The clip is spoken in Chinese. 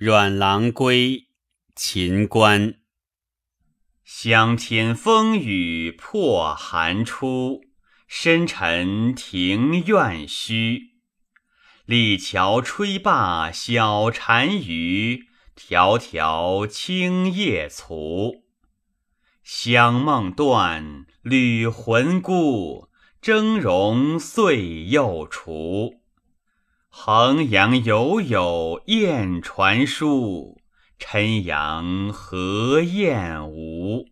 阮郎归，秦观。香天风雨破寒初，深沉庭院虚。立桥吹罢小单于，迢迢青叶簇。香梦断，旅魂孤，峥嵘岁又除。衡阳犹有雁传书，陈阳何雁无？